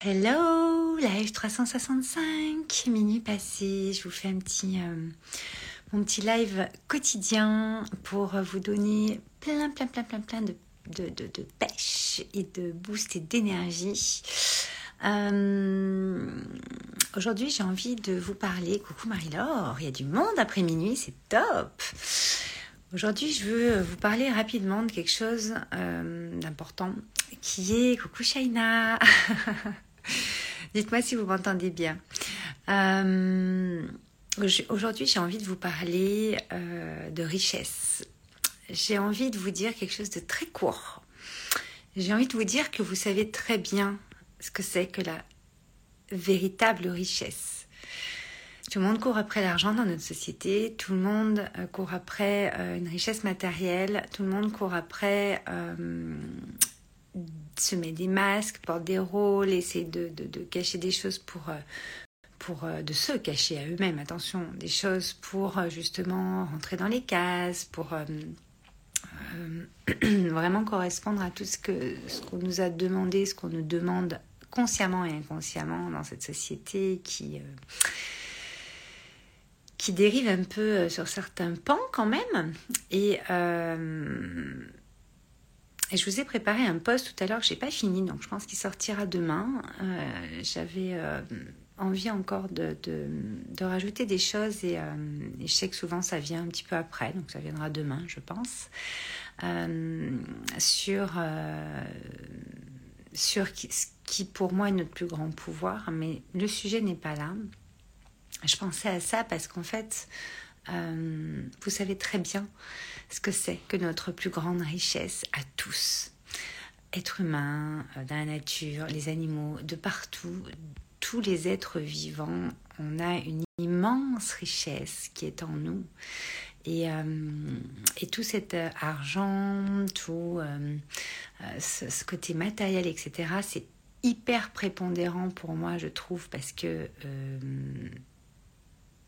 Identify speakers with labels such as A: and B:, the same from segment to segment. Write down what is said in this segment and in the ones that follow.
A: Hello, live 365, minuit passé, je vous fais un petit, euh, mon petit live quotidien pour vous donner plein, plein, plein, plein, plein de, de, pêche et de boost et d'énergie. Euh, aujourd'hui, j'ai envie de vous parler. Coucou Marie-Laure, il y a du monde après minuit, c'est top. Aujourd'hui, je veux vous parler rapidement de quelque chose euh, d'important qui est coucou Shaina. Dites-moi si vous m'entendez bien. Euh, aujourd'hui, j'ai envie de vous parler euh, de richesse. J'ai envie de vous dire quelque chose de très court. J'ai envie de vous dire que vous savez très bien ce que c'est que la véritable richesse. Tout le monde court après l'argent dans notre société, tout le monde euh, court après une richesse matérielle, tout le monde court après se met des masques, porte des rôles, essaie de, de, cacher des choses pour, euh, pour euh, de se cacher à eux-mêmes, attention, des choses pour euh, justement rentrer dans les cases, pour vraiment correspondre à tout ce ce qu'on nous a demandé, ce qu'on nous demande consciemment et inconsciemment dans cette société qui qui dérive un peu sur certains pans quand même. Et je vous ai préparé un post tout à l'heure que j'ai pas fini, donc je pense qu'il sortira demain. Euh, j'avais euh, envie encore de, rajouter des choses et, euh, et, je sais que souvent ça vient un petit peu après, donc ça viendra demain, je pense, sur, sur ce qui pour moi est notre plus grand pouvoir, mais le sujet n'est pas là. Je pensais à ça parce qu'en fait, euh, vous savez très bien ce que c'est que notre plus grande richesse à tous. Êtres humains, euh, dans la nature, les animaux, de partout, tous les êtres vivants, on a une immense richesse qui est en nous. Et, euh, et tout cet argent, tout ce, côté matériel, etc., c'est hyper prépondérant pour moi, je trouve, parce que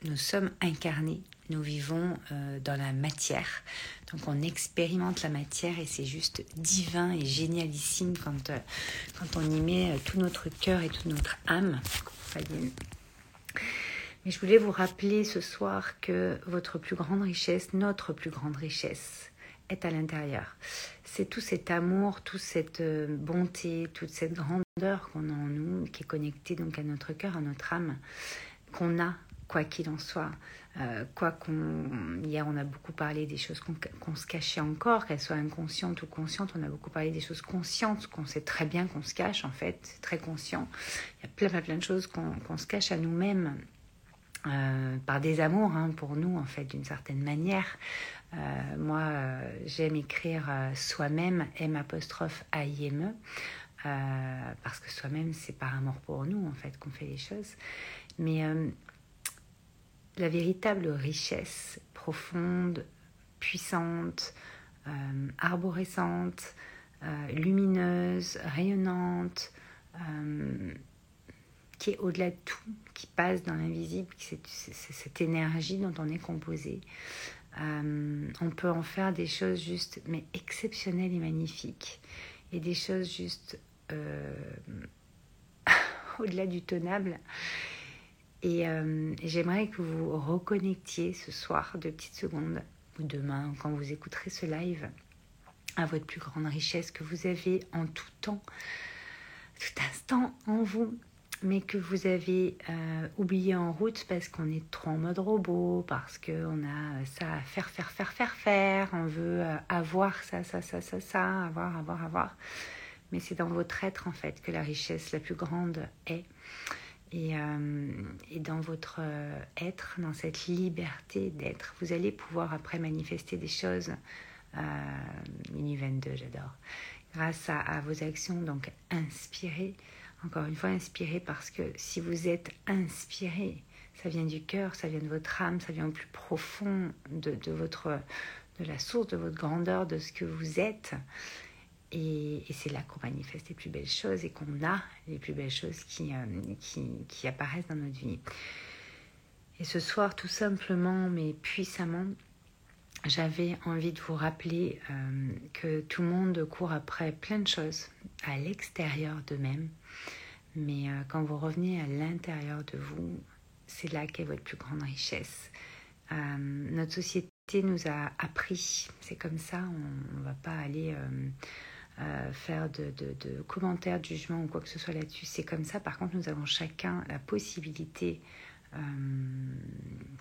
A: nous sommes incarnés, nous vivons euh, dans la matière. Donc on expérimente la matière et c'est juste divin et génialissime quand, euh, quand on y met euh, tout notre cœur et toute notre âme. Mais je voulais vous rappeler ce soir que votre plus grande richesse, notre plus grande richesse, est à l'intérieur. C'est tout cet amour, toute cette bonté, toute cette grandeur qu'on a en nous, qui est connectée donc à notre cœur, à notre âme, qu'on a quoi qu'il en soit. Euh, quoi qu'on. Hier, on a beaucoup parlé des choses qu'on se cachait encore, qu'elles soient inconscientes ou conscientes. On a beaucoup parlé des choses conscientes, qu'on sait très bien qu'on se cache, en fait, très conscient. Il y a plein, plein, plein de choses qu'on se cache à nous-mêmes. Euh, par des amours hein, pour nous en fait d'une certaine manière euh, moi j'aime écrire soi-même M apostrophe A I E parce que soi-même c'est par amour pour nous en fait qu'on fait les choses mais la véritable richesse profonde, puissante, euh, arborescente, euh, lumineuse, rayonnante, euh, qui est au-delà de tout, qui passe dans l'invisible, c'est cette énergie dont on est composé. on peut en faire des choses juste, mais exceptionnelles et magnifiques, et des choses juste au-delà du tenable. Euh, et j'aimerais que vous reconnectiez ce soir, de petites secondes, ou demain, quand vous écouterez ce live, à votre plus grande richesse que vous avez en tout temps, tout instant en vous, mais que vous avez euh, oublié en route parce qu'on est trop en mode robot, parce qu'on a ça à faire, faire, faire, faire, faire, on veut euh, avoir ça, ça, ça, ça, ça, avoir, avoir, avoir. Mais c'est dans votre être en fait que la richesse la plus grande est. Et, euh, et, dans votre euh, être, dans cette liberté d'être, vous allez pouvoir après manifester des choses. Euh, Mini 22, j'adore. Grâce à, vos actions, donc inspirez. Encore une fois, inspirez parce que si vous êtes inspiré, ça vient du cœur, ça vient de votre âme, ça vient au plus profond de, votre, de la source de votre grandeur, de ce que vous êtes. Et, c'est là qu'on manifeste les plus belles choses et qu'on a les plus belles choses qui, euh, qui, qui, apparaissent dans notre vie. Et ce soir, tout simplement, mais puissamment, j'avais envie de vous rappeler euh, que tout le monde court après plein de choses à l'extérieur d'eux-mêmes, Mais euh, quand vous revenez à l'intérieur de vous, c'est là qu'est votre plus grande richesse. Notre société nous a appris, c'est comme ça, on ne va pas aller euh, faire de, commentaires, de jugements ou quoi que ce soit là-dessus. C'est comme ça, par contre, nous avons chacun la possibilité,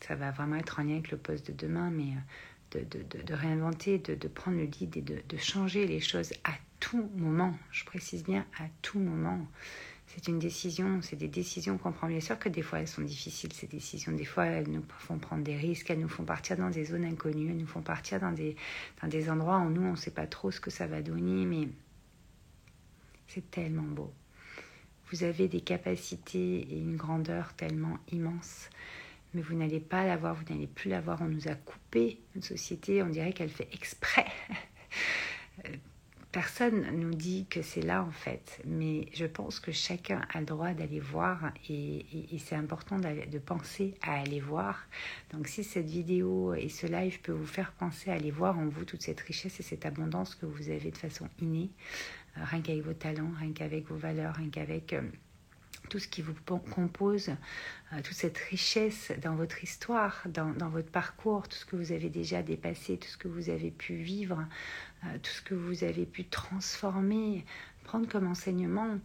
A: ça va vraiment être en lien avec le poste de demain, mais de, de, réinventer, de, prendre le lead et de, changer les choses à tout moment. Je précise bien à tout moment. C'est une décision, c'est des décisions qu'on prend. Bien sûr que des fois elles sont difficiles, ces décisions. Des fois elles nous font prendre des risques, elles nous font partir dans des zones inconnues, elles nous font partir dans des, endroits où nous on ne sait pas trop ce que ça va donner, mais c'est tellement beau. Vous avez des capacités et une grandeur tellement immense mais vous n'allez pas l'avoir, vous n'allez plus l'avoir. On nous a coupé une société, on dirait qu'elle fait exprès. Personne nous dit que c'est là en fait, mais je pense que chacun a le droit d'aller voir et, c'est important de penser à aller voir. Donc si cette vidéo et ce live peut vous faire penser à aller voir en vous toute cette richesse et cette abondance que vous avez de façon innée, euh, rien qu'avec vos talents, rien qu'avec vos valeurs, rien qu'avec... Euh, tout ce qui vous compose, euh, toute cette richesse dans votre histoire, dans, votre parcours, tout ce que vous avez déjà dépassé, tout ce que vous avez pu vivre, euh, tout ce que vous avez pu transformer, prendre comme enseignement.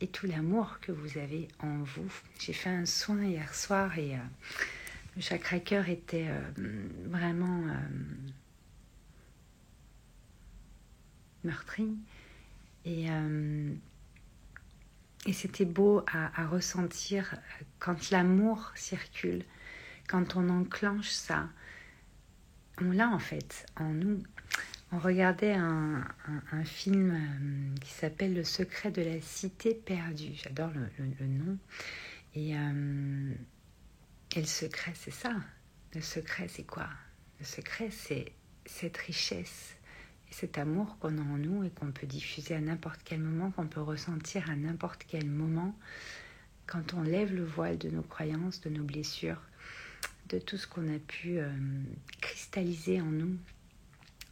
A: Et tout l'amour que vous avez en vous. J'ai fait un soin hier soir et euh, le chakra cœur était vraiment meurtri. Et, euh, et c'était beau à, ressentir quand l'amour circule, quand on enclenche ça. On l'a en fait en nous. On regardait un, film euh, qui s'appelle Le secret de la cité perdue. J'adore le, nom. Et, euh, et le secret, c'est ça. Le secret, c'est quoi? Le secret, c'est cette richesse cet amour qu'on a en nous et qu'on peut diffuser à n'importe quel moment, qu'on peut ressentir à n'importe quel moment, quand on lève le voile de nos croyances, de nos blessures, de tout ce qu'on a pu euh, cristalliser en nous.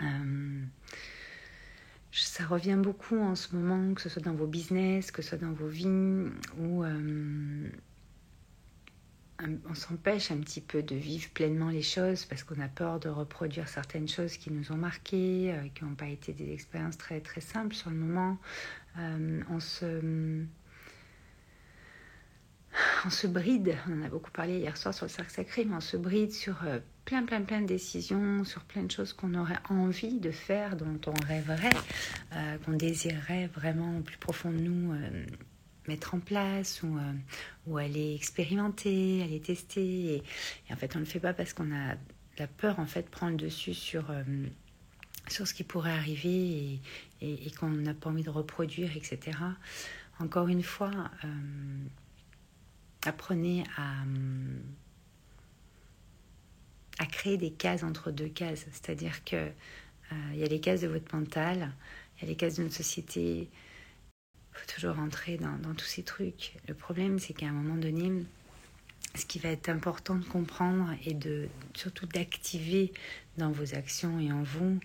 A: Euh, ça revient beaucoup en ce moment, que ce soit dans vos business, que ce soit dans vos vies, ou euh, on s'empêche un petit peu de vivre pleinement les choses parce qu'on a peur de reproduire certaines choses qui nous ont marquées, euh, qui n'ont pas été des expériences très très simples sur le moment. Euh, on se on se bride, on en a beaucoup parlé hier soir sur le cercle sacré, mais on se bride sur euh, plein plein plein de décisions, sur plein de choses qu'on aurait envie de faire, dont on rêverait, qu'on désirerait vraiment au plus profond de nous mettre en place ou, euh, ou aller expérimenter, aller tester. Et, en fait, on ne le fait pas parce qu'on a la peur, en fait, prend le dessus sur, euh, sur ce qui pourrait arriver et, qu'on n'a pas envie de reproduire, etc. Encore une fois, euh, apprenez à, à créer des cases entre deux cases. C'est-à-dire que il y a les cases de votre mental, il y a les cases d'une société, faut toujours rentrer dans, tous ces trucs. Le problème, c'est qu'à un moment donné, ce qui va être important de comprendre et de surtout d'activer dans vos actions et en vous,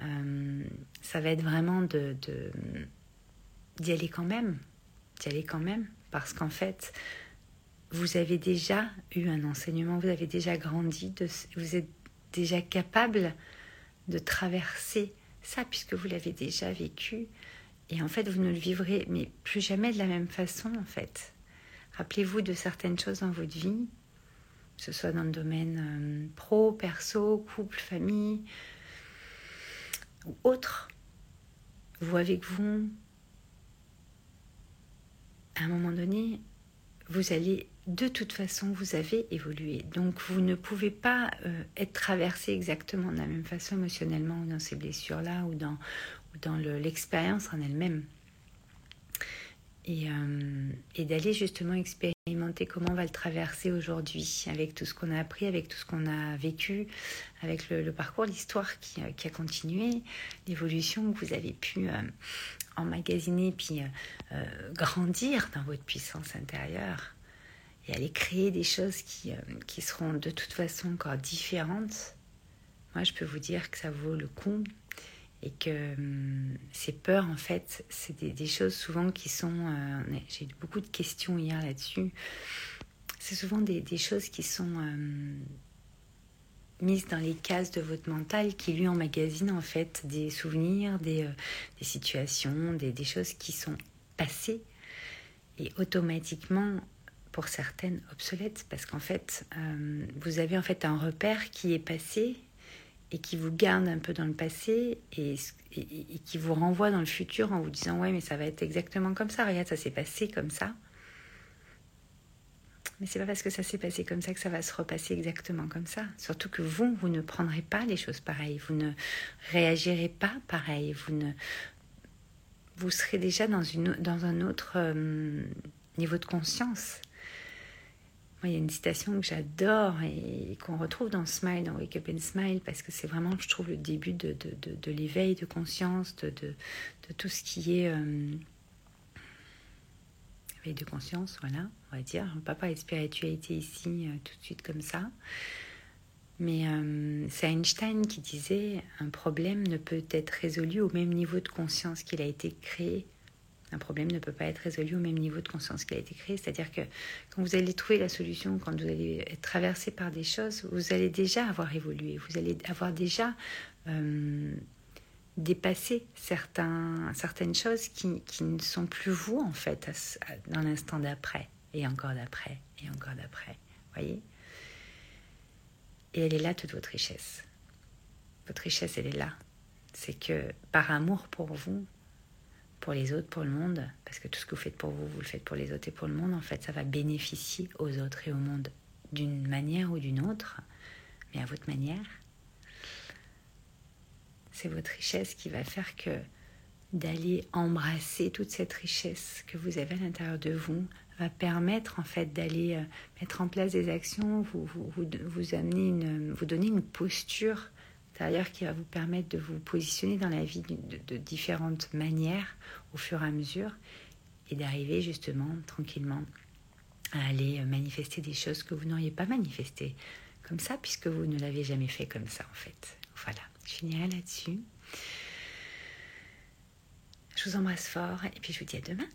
A: euh, ça va être vraiment d'y aller quand même, d'y aller quand même, parce qu'en fait, vous avez déjà eu un enseignement, vous avez déjà grandi, vous êtes déjà capable de traverser ça puisque vous l'avez déjà vécu. Et en fait, vous ne le vivrez mais plus jamais de la même façon, en fait. Rappelez-vous de certaines choses dans votre vie, que ce soit dans le domaine euh, pro, perso, couple, famille ou autre. Vous avec vous, à un moment donné, vous allez de toute façon, vous avez évolué. Donc, vous ne pouvez pas euh, être traversé exactement de la même façon émotionnellement ou dans ces blessures-là ou dans, l'expérience en elle-même. Et, euh, et d'aller justement expérimenter comment on va le traverser aujourd'hui, avec tout ce qu'on a appris, avec tout ce qu'on a vécu, avec le, parcours, l'histoire qui, euh, qui, a continué, l'évolution que vous avez pu emmagasiner, puis grandir dans votre puissance intérieure, et aller créer des choses qui, qui seront de toute façon encore différentes. Moi, je peux vous dire que ça vaut le coup et que hum, ces peurs, en fait, c'est des, choses souvent qui sont... Euh, j'ai eu beaucoup de questions hier là-dessus. C'est souvent des, choses qui sont hum, mises dans les cases de votre mental, qui lui emmagasine en fait des souvenirs, des, euh, situations, des choses qui sont passées et automatiquement pour certaines obsolètes parce qu'en fait hum, vous avez en fait un repère qui est passé et qui vous garde un peu dans le passé et, qui vous renvoie dans le futur en vous disant ouais mais ça va être exactement comme ça, regarde ça s'est passé comme ça. Mais c'est pas parce que ça s'est passé comme ça que ça va se repasser exactement comme ça. Surtout que vous, vous ne prendrez pas les choses pareilles, vous ne réagirez pas pareil, vous vous serez déjà dans, une, dans un autre euh, niveau de conscience il y a une citation que j'adore et qu'on retrouve dans Smile, dans Wake Up and Smile, parce que c'est vraiment, je trouve, le début de, de, de, l'éveil de conscience, de, tout ce qui est euh, éveil de conscience, voilà, on va dire. Parler de spiritualité ici euh, tout de suite comme ça. Mais euh, c'est Einstein qui disait un problème ne peut être résolu au même niveau de conscience qu'il a été créé un problème ne peut pas être résolu au même niveau de conscience qu'il a été créé. C'est-à-dire que quand vous allez trouver la solution, quand vous allez être traversé par des choses, vous allez déjà avoir évolué, vous allez avoir déjà euh, dépassé certains, certaines choses qui, ne sont plus vous, en fait, dans l'instant d'après, et encore d'après, et encore d'après. voyez? Et elle est là, toute votre richesse. Votre richesse, elle est là. C'est que par amour pour vous, pour les autres, pour le monde, parce que tout ce que vous faites pour vous, vous le faites pour les autres et pour le monde, en fait, ça va bénéficier aux autres et au monde d'une manière ou d'une autre, mais à votre manière. C'est votre richesse qui va faire que d'aller embrasser toute cette richesse que vous avez à l'intérieur de vous va permettre en fait d'aller euh, mettre en place des actions, vous, vous, vous, amener une, vous donner une posture qui va vous permettre de vous positionner dans la vie de, différentes manières au fur et à mesure et d'arriver justement tranquillement à aller manifester des choses que vous n'auriez pas manifestées comme ça puisque vous ne l'avez jamais fait comme ça en fait. Voilà, je finirai là-dessus. Je vous embrasse fort et puis je vous dis à demain.